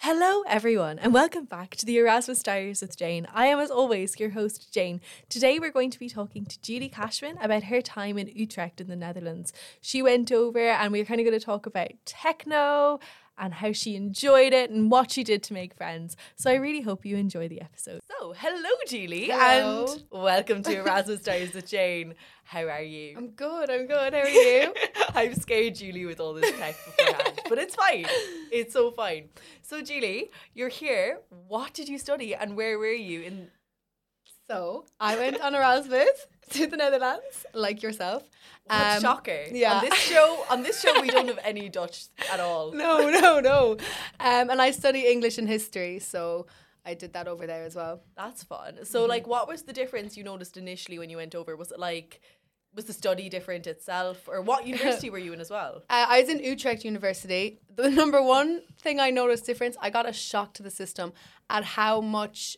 Hello, everyone, and welcome back to the Erasmus Diaries with Jane. I am, as always, your host, Jane. Today, we're going to be talking to Julie Cashman about her time in Utrecht in the Netherlands. She went over, and we're kind of going to talk about techno and how she enjoyed it and what she did to make friends. So I really hope you enjoy the episode. So, hello, Julie, Hello. and welcome to Erasmus Diaries with Jane. How are you? I'm good. I'm good. How are you? I've scared Julie with all this tech beforehand, but it's fine. It's so fine. So, Julie, you're here. What did you study and where were you? In so I went on Erasmus to the Netherlands, like yourself. Um, shocker! yeah. On this show, on this show, we don't have any Dutch at all. No, no, no. Um, and I study English and history, so I did that over there as well. That's fun. So, Mm-hmm. like, what was the difference you noticed initially when you went over? Was it like, was the study different itself, or what university were you in as well? Uh, I was in Utrecht University. The number one thing I noticed difference, I got a shock to the system at how much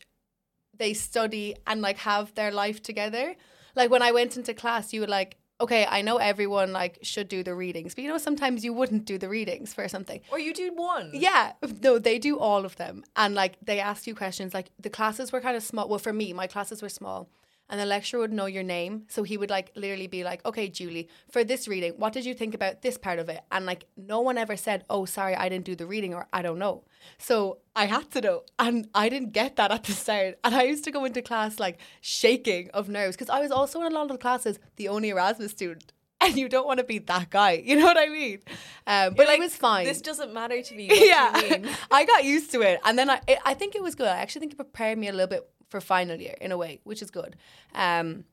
they study and like have their life together. Like when I went into class, you would like, okay, I know everyone like should do the readings, but you know sometimes you wouldn't do the readings for something. Or you do one? Yeah, no, they do all of them, and like they ask you questions. Like the classes were kind of small. Well, for me, my classes were small, and the lecturer would know your name, so he would like literally be like, "Okay, Julie, for this reading, what did you think about this part of it?" And like no one ever said, "Oh, sorry, I didn't do the reading," or "I don't know." So I had to know, and I didn't get that at the start, and I used to go into class like shaking of nerves because I was also in a lot of classes the only Erasmus student. And you don't want to be that guy, you know what I mean? Um, but You're it was fine This doesn't matter to me. What yeah, you mean? I got used to it, and then I it, I think it was good. I actually think it prepared me a little bit for final year in a way, which is good. Um,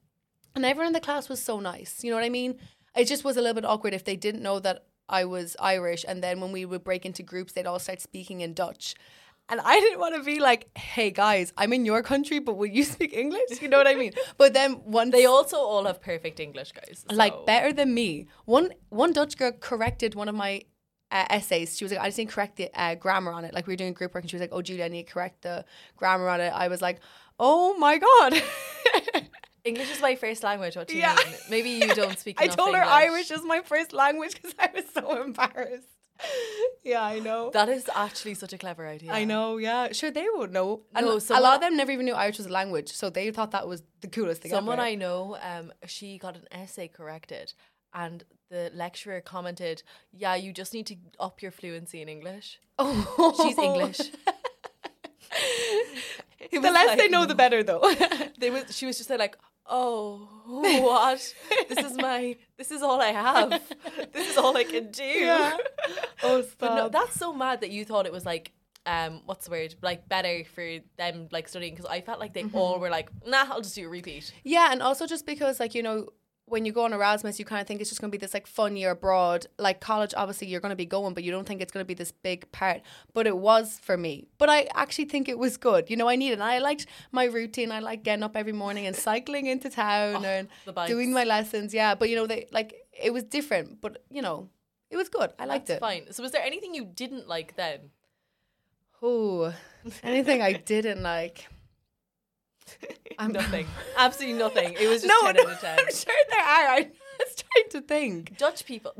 and everyone in the class was so nice. You know what I mean? It just was a little bit awkward if they didn't know that I was Irish, and then when we would break into groups, they'd all start speaking in Dutch. And I didn't want to be like, "Hey guys, I'm in your country, but will you speak English?" You know what I mean? But then one They also all have perfect English, guys. so- like better than me. One one Dutch girl corrected one of my uh, essays. She was like, I just didn't correct the uh, grammar on it. Like we were doing group work, and she was like, "Oh, Julia, I need to correct the grammar on it." I was like, "Oh my god." English is my first language. What do you Yeah. mean? Maybe you don't speak. English. I enough told her English. Irish is my first language because I was so embarrassed. Yeah, I know. That is actually such a clever idea. I know, yeah. Sure, they would know. And No, a lot of them never even knew Irish was a language, so they thought that was the coolest thing Someone ever. I know, um, she got an essay corrected, and the lecturer commented, "Yeah, you just need to up your fluency in English." Oh. She's English. The less like- they know, the better, though. They was. She was just there like, "Oh, what? this is my. This is all I have. This is all I can do." Yeah. oh, stop. But no, that's so mad that you thought it was like, um, what's the word? Like better for them like studying because I felt like they Mm-hmm. all were like, nah, I'll just do a repeat. Yeah, and also just because like you know when you go on Erasmus, you kind of think it's just going to be this like fun year abroad. Like college, obviously you're going to be going, but you don't think it's going to be this big part. But it was for me. But I actually think it was good. You know, I needed. I liked my routine. I like getting up every morning and cycling into town oh, and doing my lessons. Yeah, but you know they like it was different, but you know it was good. I liked That's it. fine. So was there anything you didn't like then? Oh, anything I didn't like. I'm nothing. Absolutely nothing. It was just no, 10 no, out of 10. I'm sure there are. I was trying to think. Dutch people.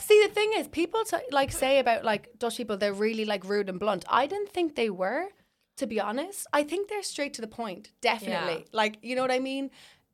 See, the thing is, people t- like say about like Dutch people, they're really like rude and blunt. I didn't think they were, to be honest. I think they're straight to the point, definitely. Yeah. Like, you know what I mean?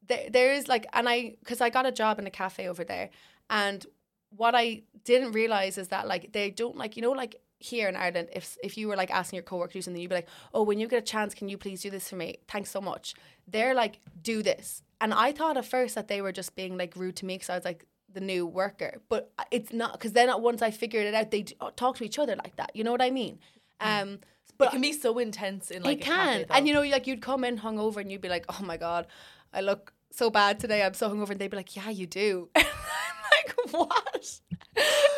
There, there is like, and I, because I got a job in a cafe over there, and what I didn't realize is that like they don't like, you know, like here in Ireland, if if you were like asking your coworker to do something, you'd be like, oh, when you get a chance, can you please do this for me? Thanks so much. They're like, do this. And I thought at first that they were just being like rude to me because I was like the new worker, but it's not because then once I figured it out, they talk to each other like that. You know what I mean? Um, but it can be so intense in like it can, and you know, like you'd come in hungover and you'd be like, oh my god, I look so bad today. I'm so hungover, and they'd be like, yeah, you do. Like, what?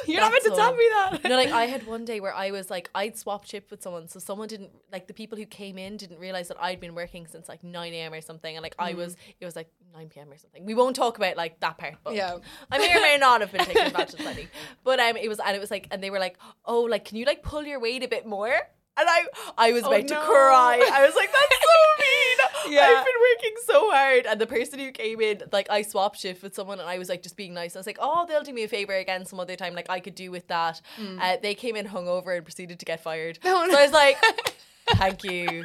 You're not meant to tell me that. No, like I had one day where I was like, I'd swap shift with someone, so someone didn't like the people who came in didn't realize that I'd been working since like nine a.m. or something, and like I was, it was like nine p.m. or something. We won't talk about like that part, but Yeah. I may or may not have been taking advantage of something. But um, it was and it was like, and they were like, oh, like can you like pull your weight a bit more? And I, I was Oh, about to cry. I was like, that's so mean. Yeah. I've been working so hard. And the person who came in, like, I swapped shift with someone and I was like, just being nice. I was like, oh, they'll do me a favor again some other time. Like, I could do with that. Uh, they came in hungover and proceeded to get fired. Oh, no. So I was like, thank you.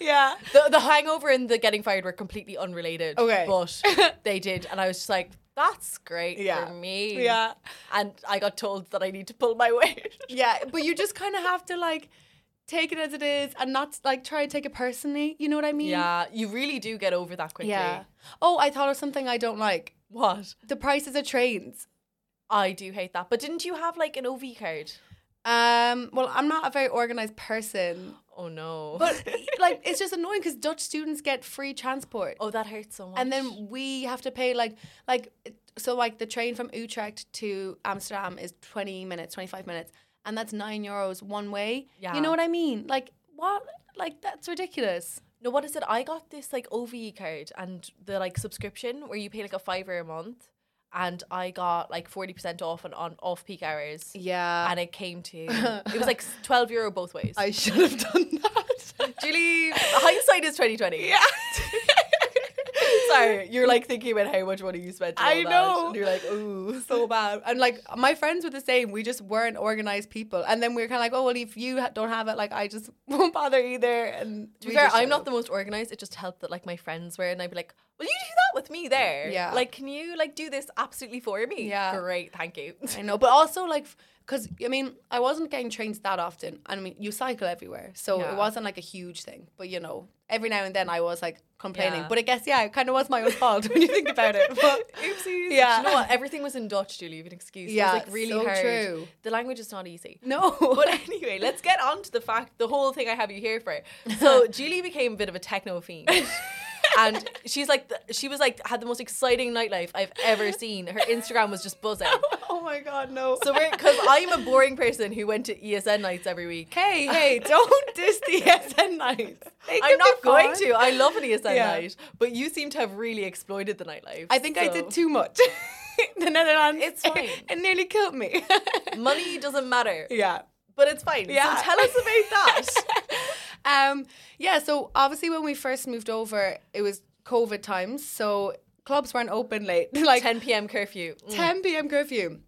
yeah. The, the hangover and the getting fired were completely unrelated. Okay. But they did. And I was just like, that's great Yeah. for me. Yeah. And I got told that I need to pull my weight. Yeah, but you just kind of have to like take it as it is and not like try to take it personally. You know what I mean? Yeah, you really do get over that quickly. Yeah. Oh, I thought of something I don't like. What? The prices of trains. I do hate that. But didn't you have like an OV card? Um, well, I'm not a very organized person, Oh no. but like it's just annoying because Dutch students get free transport, oh, that hurts so much. and then we have to pay like like so like the train from Utrecht to Amsterdam is 20 minutes, 25 minutes, and that's nine euros one way. Yeah. You know what I mean? Like what? Like that's ridiculous. no, what is it? I got this like OV card and the like subscription where you pay like a fiver a month, and I got like forty percent off and on off peak hours. Yeah. And it came to it was like twelve euro both ways. I should have done that. Julie, hindsight is twenty twenty. Yeah. Sorry, you're like thinking about how much money you spent. on I all that, know. And you're like, ooh. so bad. And like my friends were the same. We just weren't organized people. And then we were kind of like, oh well, if you don't have it, like I just won't bother either. And To be fair, I'm not the most organized. It just helped that like my friends were, and I'd be like, "Will you do that with me there? Yeah. Like, can you like do this absolutely for me? Yeah. Great, thank you. I know, but also like, because I mean, I wasn't getting trains that often. I mean, you cycle everywhere, so Yeah. it wasn't like a huge thing. But you know, every now and then I was like complaining. Yeah. But I guess yeah, it kind of was my own fault when you think about it. But Oopsies. Yeah. Do you know what? Everything was in Dutch, Julie. You have an excuse. Yeah, it was like really so hard. true. The language is not easy. no, But anyway, let's get on to the fact, the whole thing I have you here for. So Julie became a bit of a techno fiend. And she's like, the, she was like, had the most exciting nightlife I've ever seen. Her Instagram was just buzzing. oh my god, no. So we're, because I'm a boring person who went to ESN nights every week. hey, hey, don't diss the ESN nights. I'm not going to. I love an ESN Yeah. night, but you seem to have really exploited the nightlife. I think I did too much. the Netherlands. It's fine. it nearly killed me. Money doesn't matter, yeah. but it's fine. Yeah. So tell us about that. Um, yeah, so obviously when we first moved over, it was COVID times, so clubs weren't open late. like 10 p.m. curfew. Mm. 10 p.m. curfew.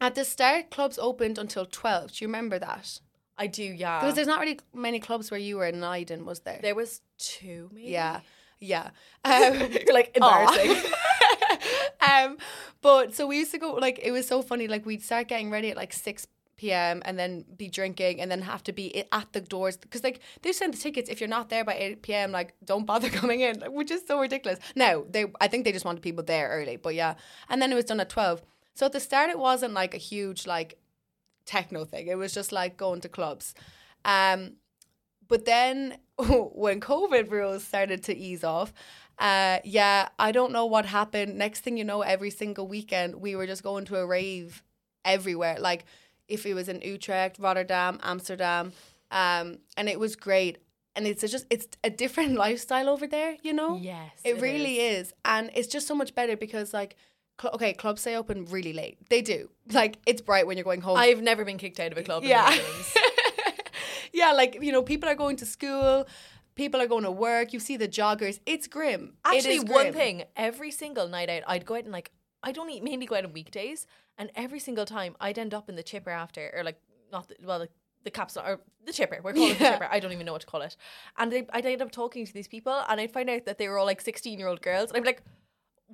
At the start, clubs opened until 12. Do you remember that? I do, yeah. Because there's not really many clubs where you were in Leiden, was there? there was two, maybe. Yeah. Yeah. Um, You're like embarrassing. um, but so we used to go like it was so funny. Like we'd start getting ready at like six p.m. and then be drinking and then have to be at the doors because like they send the tickets. If you're not there by eight p.m., like don't bother coming in, which is so ridiculous. No, they, I think they just wanted people there early, but yeah. And then it was done at twelve. So at the start, it wasn't like a huge like techno thing. It was just like going to clubs. Um, but then when COVID rules started to ease off, uh, yeah, I don't know what happened. Next thing you know, every single weekend we were just going to a rave everywhere. Like if it was in Utrecht, Rotterdam, Amsterdam, um, and it was great. And it's just it's a different lifestyle over there, you know. yes. It, really is. And it's just so much better because like cl- okay, clubs stay open really late. They do. Like it's bright when you're going home. I've never been kicked out of a club. yeah. Yeah, like you know, people are going to school, people are going to work, you see the joggers. It's grim. It Actually, is one thing, every single night out, I'd go out and like, I don't eat, mainly go out on weekdays, and every single time I'd end up in the chipper after, or like, not the, well, the, the kapsalon, or the chipper, we're calling it the chipper, I don't even know what to call it. And they, I'd end up talking to these people, and I'd find out that they were all like 16 year old girls, and I'd be like,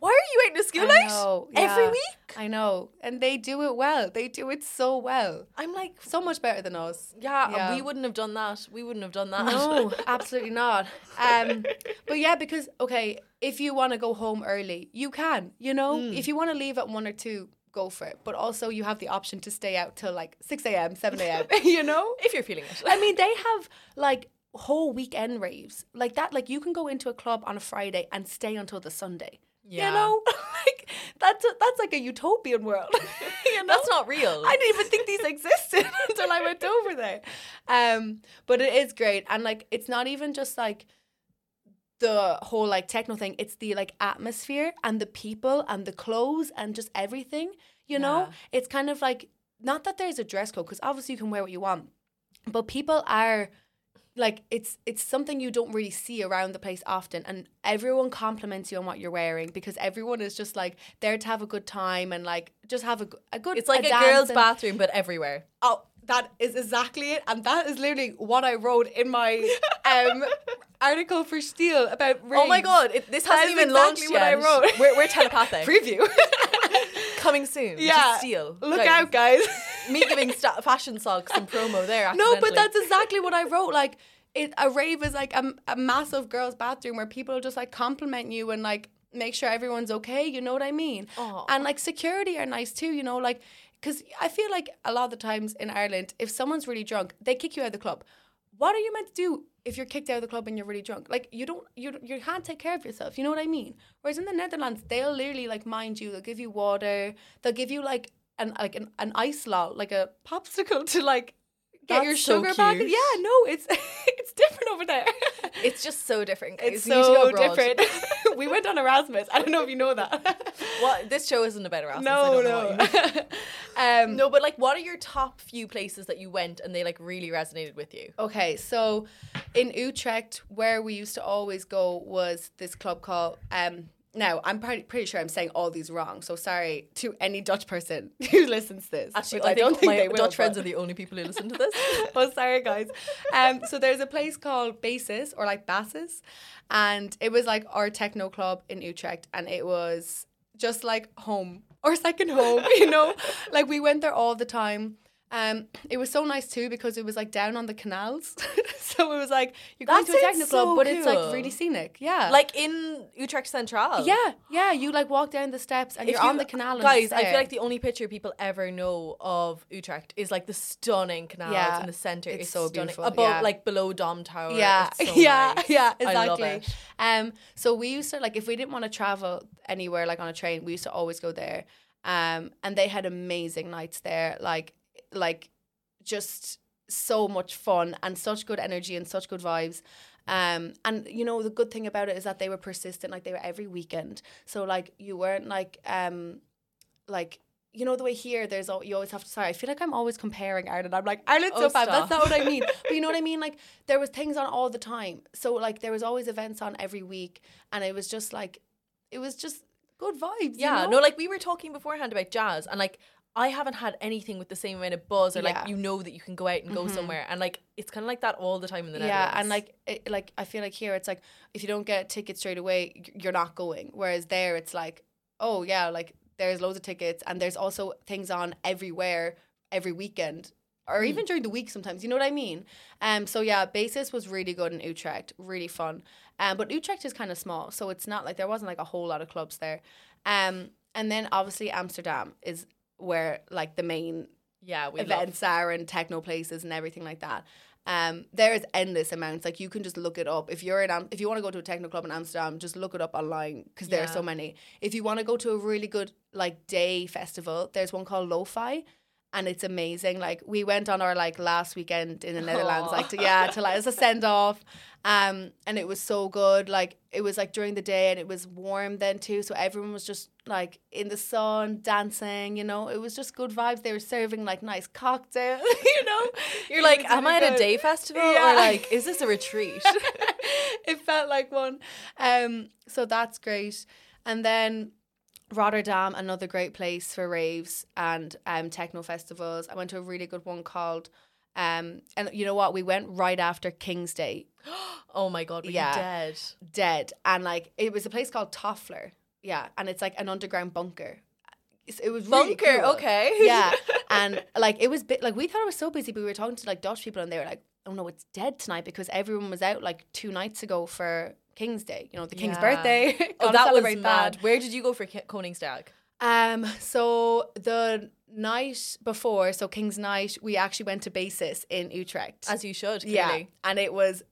why are you out in a school I night know, every week? I know. And they do it well. They do it so well. I'm like, So much better than us. yeah, Yeah. we wouldn't have done that. We wouldn't have done that. No, absolutely not. Um, but yeah, because okay, if you want to go home early, you can. You know, if you want to leave at one or two, go for it. But also, you have the option to stay out till like six a.m., seven a.m. you know, if you're feeling it. I mean, they have like whole weekend raves like that. Like you can go into a club on a Friday and stay until the Sunday. Yeah. You know, like that's a, that's like a utopian world. you know? That's not real. I didn't even think these existed until I went over there. Um, but it is great, and like it's not even just like the whole like techno thing. It's the like atmosphere and the people and the clothes and just everything. You know, it's kind of like not that there's a dress code because obviously you can wear what you want, but people are like it's it's something you don't really see around the place often and everyone compliments you on what you're wearing because everyone is just like there to have a good time and like just have a, a good It's like a, dance girl's and- bathroom, but everywhere. Oh, that is exactly it, and that is literally what I wrote in my um article for Steel about. Oh my god, it, this hasn't even exactly launched what I yet. wrote. We're, we're telepathic. Preview. Coming soon. yeah, To steal. Look Guys, out, guys. Me giving sta- fashion socks and promo there. no, but that's exactly what I wrote. Like, it, a rave is like a, a massive girls' bathroom where people just like compliment you and like make sure everyone's okay. You know what I mean? Aw. And like security are nice too. You know, like because I feel like a lot of the times in Ireland, if someone's really drunk, they kick you out of the club. What are you meant to do if you're kicked out of the club and you're really drunk? Like you don't, you you can't take care of yourself. You know what I mean? Whereas in the Netherlands, they'll literally like mind you. They'll give you water. They'll give you like an like an, an ice lol, like a popsicle to like get That's your so sugar back. Yeah, no, it's it's different over there. It's just so different. guys. It's You need to go so different. we went on Erasmus. I don't know if you know that. Well, this show isn't about Erasmus. I no, don't know what you mean. no. um, No, but like, what are your top few places that you went and they like really resonated with you? Okay, so in Utrecht, where we used to always go was this club called. Um, now I'm pretty, pretty sure I'm saying all these wrong, so sorry to any Dutch person who listens to this. Actually, which I, don't think my will, Dutch friends are the only people who listen to this. oh, sorry, guys. Um, so there's a place called Basis or like Basses, and it was like our techno club in Utrecht, and it was just like home or second home, you know. like we went there all the time. Um, it was so nice too because it was like down on the canals, so it was like you're going That to a techno sounds club, so but it's like cool. really scenic. Yeah, like in Utrecht Central. yeah, yeah. You like walk down the steps and If you're you- on the canal. Guys, I feel like the only picture people ever know of Utrecht is like the stunning canals Yeah, in the center. it's It's, so stunning. beautiful, Above, yeah. like below Dom Tower. Yeah, so yeah, nice. yeah, I love exactly. it. Um, so we used to like if we didn't want to travel anywhere like on a train, we used to always go there. Um, and they had amazing nights there, like like just so much fun and such good energy and such good vibes. Um, and you know the good thing about it is that they were persistent, like they were every weekend. So like you weren't like um, like you know the way here there's all you always have to sorry I feel like I'm always comparing Ireland I'm like Ireland's Oh, so bad that's not what I mean but you know what I mean like there was things on all the time so like there was always events on every week and it was just like it was just good vibes you Yeah, know? no, like we were talking beforehand about jazz, and like I haven't had anything with the same amount of buzz, or Yeah. Mm-hmm. like you know that you can go out and go somewhere, and like it's kind of like that all the time in the Netherlands. yeah and like it, like I feel like here it's like if you don't get a ticket straight away you're not going whereas there it's like oh yeah like there's loads of tickets and there's also things on everywhere every weekend or even during the week sometimes you know what I mean um so yeah basis was really good in Utrecht really fun um but Utrecht is kind of small so it's not like there wasn't like a whole lot of clubs there um and then obviously Amsterdam is where like the main yeah, we love. events are and techno places and everything like that. Um, there is endless amounts. Like you can just look it up. If you're in, Am- if you want to go to a techno club in Amsterdam, just look it up online because there are so many. If you want to go to a really good like day festival, there's one called Lo-Fi, and it's amazing. Like we went on our like last weekend in the Netherlands, Aw. like to yeah, to like as a send off. Um, and it was so good. Like it was like during the day and it was warm then too. So everyone was just like in the sun, dancing, you know. It was just good vibes. They were serving like nice cocktails, you know. You're like, am I at a day festival Yeah. or like is this a retreat? it felt like one. Um, so that's great. And then Rotterdam, another great place for raves and um techno festivals. I went to a really good one called um and you know what? We went right after King's Day. oh my god, were Yeah. dead? Dead. And like it was a place called Toffler. Yeah. And it's like an underground bunker. It was really Bunker, cool. okay. yeah, and like it was bit like we thought it was so busy, but we were talking to like Dutch people, and they were like, "Oh no, it's dead tonight because everyone was out like two nights ago for King's Day. You know, the King's Yeah. birthday. Oh, that was mad. that. Where did you go for Ki- Koningsdag? Um, so the night before, so King's night, we actually went to Basis in Utrecht. As you should, yeah, and it was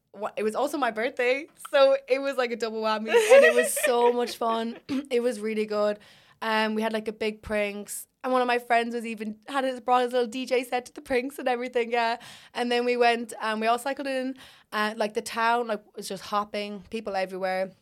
it was also my birthday, so it was like a double whammy, and it was so much fun. it was really good. Um, we had like a big pranks, and one of my friends was even had his brought his little DJ set to the pranks and everything. Yeah, and then we went and we all cycled in, uh, like the town like was just hopping, people everywhere.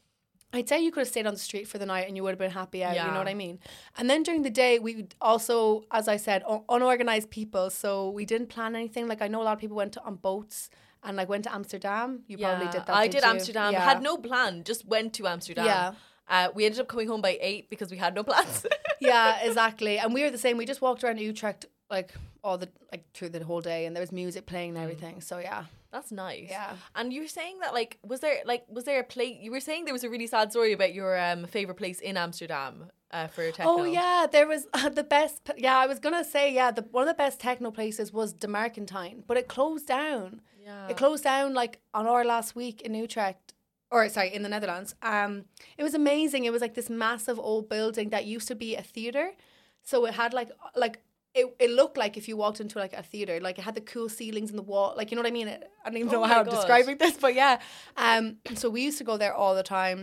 I'd say you could have stayed on the street for the night and you would have been happy out. You know what I mean? And then during the day, we also, as I said, un- unorganized people. So we didn't plan anything. Like I know a lot of people went to, on boats and like went to Amsterdam. You probably did that. I did did you? Amsterdam. Yeah. Had no plan. Just went to Amsterdam. Yeah. Uh, we ended up coming home by eight because we had no plans. yeah, exactly. And we were the same. We just walked around Utrecht like all the like through the whole day, and there was music playing and everything. So yeah, That's nice. Yeah. And you were saying that like was there like was there a place you were saying there was a really sad story about your um favorite place in Amsterdam uh, for techno. Oh yeah, there was the best. Yeah, I was gonna say yeah. The one of the best techno places was De Marktkantine, but it closed down. Yeah. It closed down like on our last week in Utrecht, or sorry, in the Netherlands. Um, it was amazing. It was like this massive old building that used to be a theater, so it had like like. It, it looked like if you walked into like a theater, like it had the cool ceilings in the wall, like you know what I mean. It, I don't even Oh know how I'm describing this, but yeah. Um, so we used to go there all the time.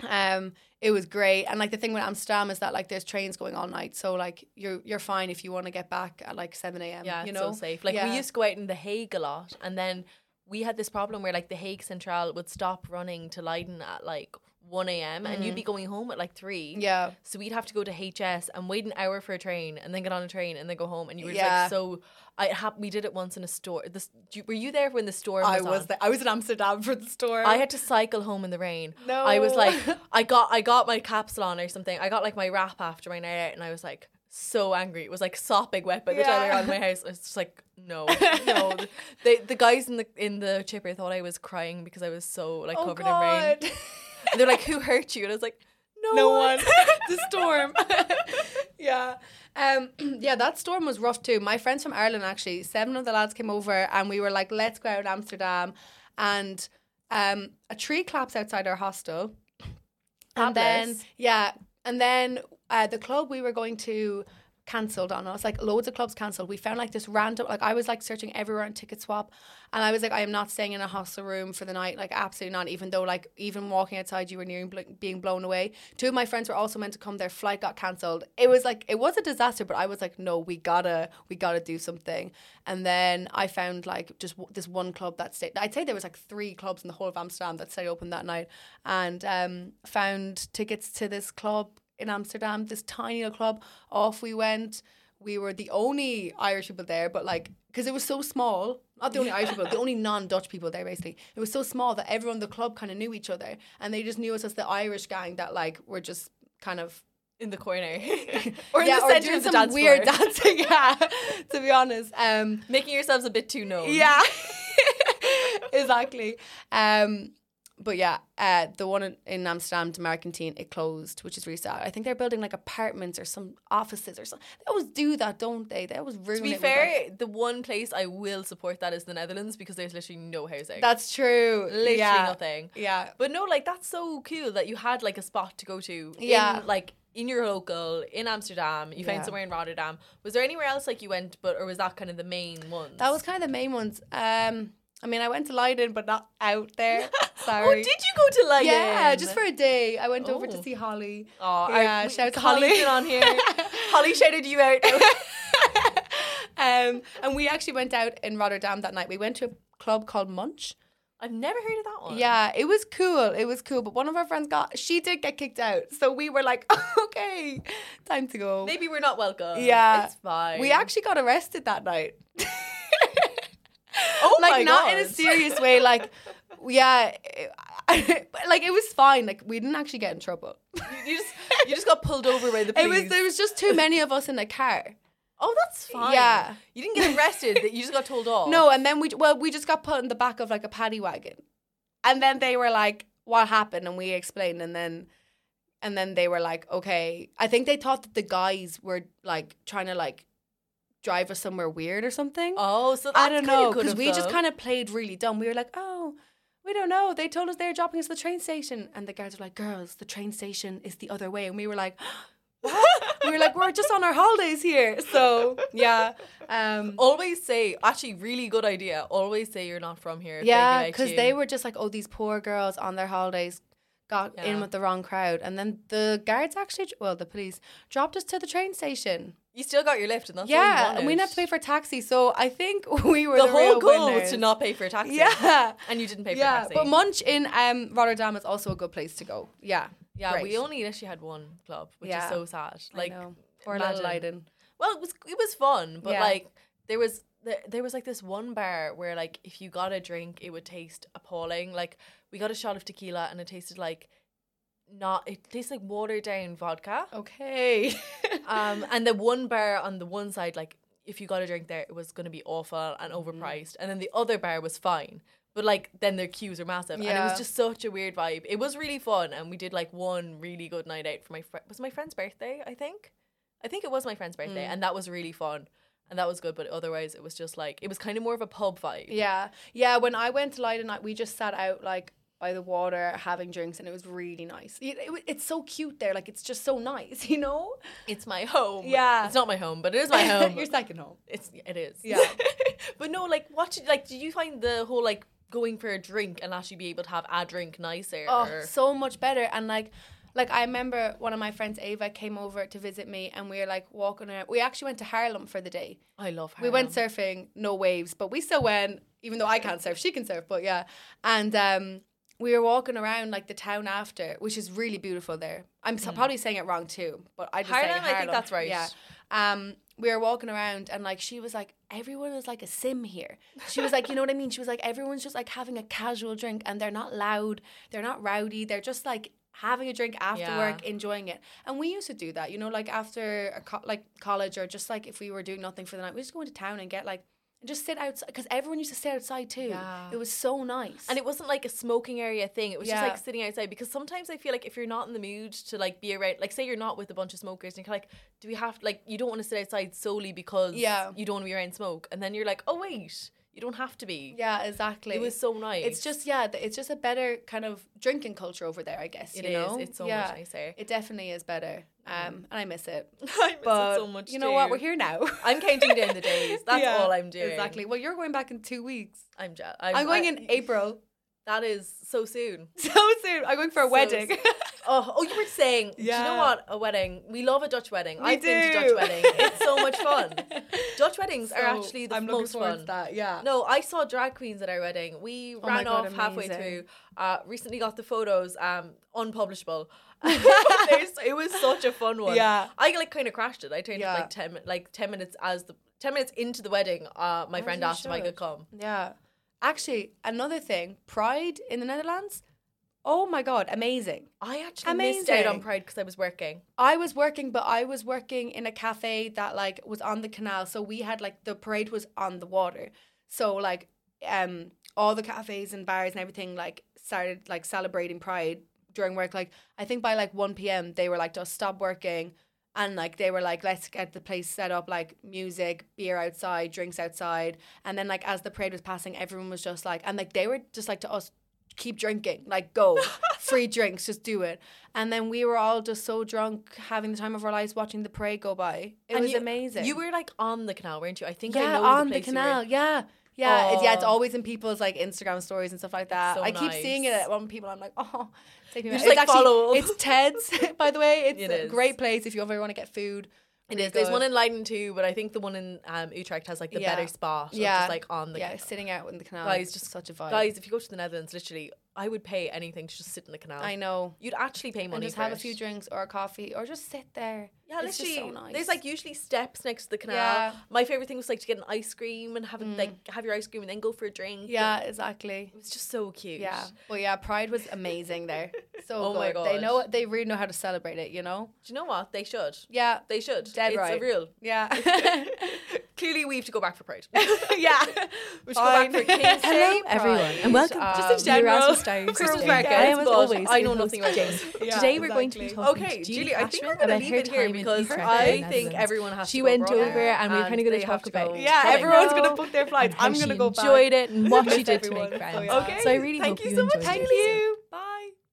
Um, it was great, and like the thing with Amsterdam is that like there's trains going all night, so like you're you're fine if you want to get back at like seven a.m. Yeah, you it's know, so safe. Like Yeah. we used to go out in the Hague a lot, and then we had this problem where like the Hague Central would stop running to Leiden at like one a.m. and you'd be going home at like three. Mm. Yeah. So we'd have to go to HS and wait an hour for a train, and then get on a train and then go home, and you were just Yeah. like so. I hap- we did it once in a store. This you- were you there when the storm I was, was on? there. I was in Amsterdam for the store. I had to cycle home in the rain. No. I was like, I got, I got my kapsalon on or something. I got like my wrap after my night out, and I was like so angry. It was like sopping wet by the time I Yeah. got of my house. I was just like, no, no. the the guys in the in the chipper thought I was crying because I was so like oh covered in rain. And they're like, "Who hurt you?" And I was like, "No, no one." one. the storm. yeah. Um, yeah, that storm was rough too. My friends from Ireland actually, seven of the lads came over and we were like, let's go out to Amsterdam. And um, a tree claps outside our hostel. And then, yeah. And then uh, the club we were going to cancelled on us. Like loads of clubs cancelled. We found like this random, like I was like searching everywhere on Ticket Swap. And I was like, I am not staying in a hostel room for the night. Like absolutely not. Even though like even walking outside, you were nearing bl- being blown away. Two of my friends were also meant to come. Their flight got cancelled. It was like it was a disaster. But I was like, no, we gotta we gotta do something. And then I found like just w- this one club that stayed. I'd say there was like three clubs in the whole of Amsterdam that stayed open that night. And um, found tickets to this club in Amsterdam, this tiny little club. Off we went. We were the only Irish people there, but like, because it was so small, not the only Irish people, the only non Dutch people there, basically. It was so small that everyone in the club kind of knew each other. And they just knew us as the Irish gang that, like, were just kind of. in the corner or in yeah, the or center doing of the some dance weird floor. dancing, yeah, to be honest. Um, making yourselves a bit too known. yeah, exactly. Um, but yeah, uh, the one in, in Amsterdam, De Marktkantine, it closed, which is really sad. I think they're building like apartments or some offices or something. They always do that, don't they? They always ruin To be fair, the one place I will support that is the Netherlands because there's literally no housing. That's true. literally yeah. nothing. Yeah. But no, like that's so cool that you had like a spot to go to. Yeah. In, like in your local in Amsterdam. You Yeah. found somewhere in Rotterdam. Was there anywhere else like you went, but or was that kind of the main one? That was kind of the main ones. Um, I mean, I went to Leiden, but not out there. Sorry. oh, did you go to Leiden? Yeah, just for a day. I went over to Oh. see Holly. Oh, Yeah, I, shout to Holly's Holly. been on here. Holly shouted you out. um, and we actually went out in Rotterdam that night. We went to a club called Munch. I've never heard of that one. Yeah, it was cool. It was cool. But one of our friends got, she did get kicked out. So we were like, okay, time to go. Maybe we're not welcome. Yeah. It's fine. We actually got arrested that night. Like not in a serious way. Like, yeah, but, like it was fine. Like we didn't actually get in trouble. You just you just got pulled over by the It police. was there was just too many of us in the car. oh, that's fine. Yeah. You didn't get arrested. you just got told off. No, and then we well we just got put in the back of like a paddy wagon, and then they were like, "What happened?" And we explained, and then. And then they were like, okay. I think they thought that the guys were like trying to like drive us somewhere weird or something. Oh, so I don't know because we just kind of played really dumb. We were like, oh, we don't know. They told us they were dropping us at the train station, and the guards were like, girls, the train station is the other way, and we were like. what? we were like, we're just on our holidays here. So yeah, um, always say actually really good idea. Always say you're not from here. yeah, because you. they were just like, oh, these poor girls on their holidays got in with the wrong crowd, and then the guards actually, well, the police dropped us to the train station. You still got your lift, and that's yeah, and we didn't have to pay for a taxi. So I think we were The the, whole goal winners. was to not pay for a taxi. Yeah. and you didn't pay for a taxi. but Munch in um, Rotterdam is also a good place to go. Yeah, yeah, great. we only actually had one club, which Yeah. is so sad. Like. Poor Leiden. well, it was it was fun, but Yeah. like there was there was like this one bar where like if you got a drink, it would taste appalling. Like we got a shot of tequila, and it tasted like not it tastes like watered down vodka. Okay. Um, and the one bar on the one side, like if you got a drink there, it was going to be awful and Mm-hmm. overpriced, and then the other bar was fine. But like then their queues are massive, and it was just such a weird vibe. It was really fun, and we did like one really good night out for my friend. Was my friend's birthday? I think, I think it was my friend's birthday, Mm. and that was really fun, and that was good. But otherwise, it was just like it was kind of more of a pub vibe. yeah, yeah. When I went to Leiden, I- we just sat out like by the water having drinks, and it was really nice. It, it, it's so cute there. Like it's just so nice, you know. It's my home. Yeah. it's not my home, but it is my home. Your second home. It's it is. Yeah. but no, like what like did you find the whole like going for a drink and actually be able to have a drink nicer? Oh, or- so much better. And like, like I remember one of my friends, Ava, came over to visit me, and we were like walking around. We actually went to Haarlem for the day. I love We went surfing, no waves, but we still went. Even though I can't surf, she can surf. But yeah, and um, we were walking around like the town after, which is really beautiful there. I'm so- probably saying it wrong too, but I just say Mm. Haarlem, I think that's right. Yeah. Um, we were walking around and like she was like, everyone is like a sim here. She was like, you know what I mean? She was like, everyone's just like having a casual drink and they're not loud, they're not rowdy, they're just like having a drink after Yeah. work, enjoying it. And we used to do that, you know, like after a co- like college or just like if we were doing nothing for the night, we just go into town and get like just sit outside because everyone used to sit outside too. Yeah. It was so nice. And it wasn't like a smoking area thing. It was Yeah. just like sitting outside because sometimes I feel like if you're not in the mood to like be around, like say you're not with a bunch of smokers and you're like, do we have like you don't want to sit outside solely because Yeah. you don't want to be around smoke, and then you're like, oh wait, you don't have to be. yeah, exactly. It was so nice. It's just yeah, it's just a better kind of drinking culture over there, I guess. It you is. know? It's so yeah. much nicer. It definitely is better. Um, and I miss it. I miss But it so much. you know what? We're here now. I'm counting down the days. That's Yeah, all I'm doing. Exactly. Well, you're going back in two weeks. I'm, ja- I'm, going I- in April. That is so soon. So soon. I'm going for a So wedding. Oh, oh, you were saying, yeah. do you know what? A wedding. We love a Dutch wedding. We I've been to do. Dutch wedding. It's so much fun. Dutch weddings are actually the I'm looking most forward fun. to that. Yeah. No, I saw drag queens at our wedding. We Oh ran God, off halfway through. Uh, recently got the photos um, unpublishable. It was such a fun one. Yeah. I like kind of crashed it. I turned Yeah. like ten like ten minutes as the ten minutes into the wedding. Uh, my friend asked if I could come. Yeah. Actually, another thing, Pride in the Netherlands. Oh my god, amazing. I actually missed out on Pride because I was working. I was working, but I was working in a cafe that like was on the canal. So we had like the parade was on the water. So like um all the cafes and bars and everything like started like celebrating Pride during work. Like I think by like one PM they were like just stop working and like they were like let's get the place set up like music, beer outside, drinks outside. And then like as the parade was passing, everyone was just like and like they were just like to us keep drinking like go free drinks just do it and then we were all just so drunk having the time of our lives watching the parade go by it And was you- amazing You were like on the canal, weren't you? I think I yeah know on the, were. canal yeah yeah it's, yeah it's always in people's like instagram stories and stuff like that so i keep seeing it nice. at one people i'm like oh take me You just, it's like, follow. it's ted's by the way it's It a great place if you ever want to get food It Really is. There's one in Leiden too, but I think the one in um, Utrecht has like the Yeah. better spot. Yeah. Just like on the yeah canal. sitting out in the canal Guys, just- such a vibe Guys, if you go to the Netherlands, literally, I would pay anything to just sit in the canal. i know You'd actually pay money and just have a few drinks or a coffee or just sit there Yeah, it's literally. just so nice There's like usually steps next to the canal. Yeah. My favorite thing was like to get an ice cream and have it, like have your ice cream and then go for a drink. yeah exactly It was just so cute. Yeah. Well, yeah, Pride was amazing there. So Oh good. my They God. know they really know how to celebrate it, you know? Do you know what? They should. Yeah. They should. Dead it's right. a real. Yeah. Clearly, we have to go back for Pride. yeah. we should go back Fine. for King's Hello, Day, everyone, Pride, and welcome um, just in to general, Erasmus Stars. Christmas Day. markets, I am as but always. I know your nothing about host. Jane. Yeah, Today we're going to be exactly. talking Okay, to Julie, I think we're going about to leave her it here in because I the think Netherlands. everyone has She to go went abroad. over and we're kind of going they to have talk about go Yeah, everyone's going to book their flights. how I'm going to go back. enjoyed it and what she Missed did to everyone, make so friends. yeah. Okay, so I really Thank hope you you so much. enjoyed Thank you.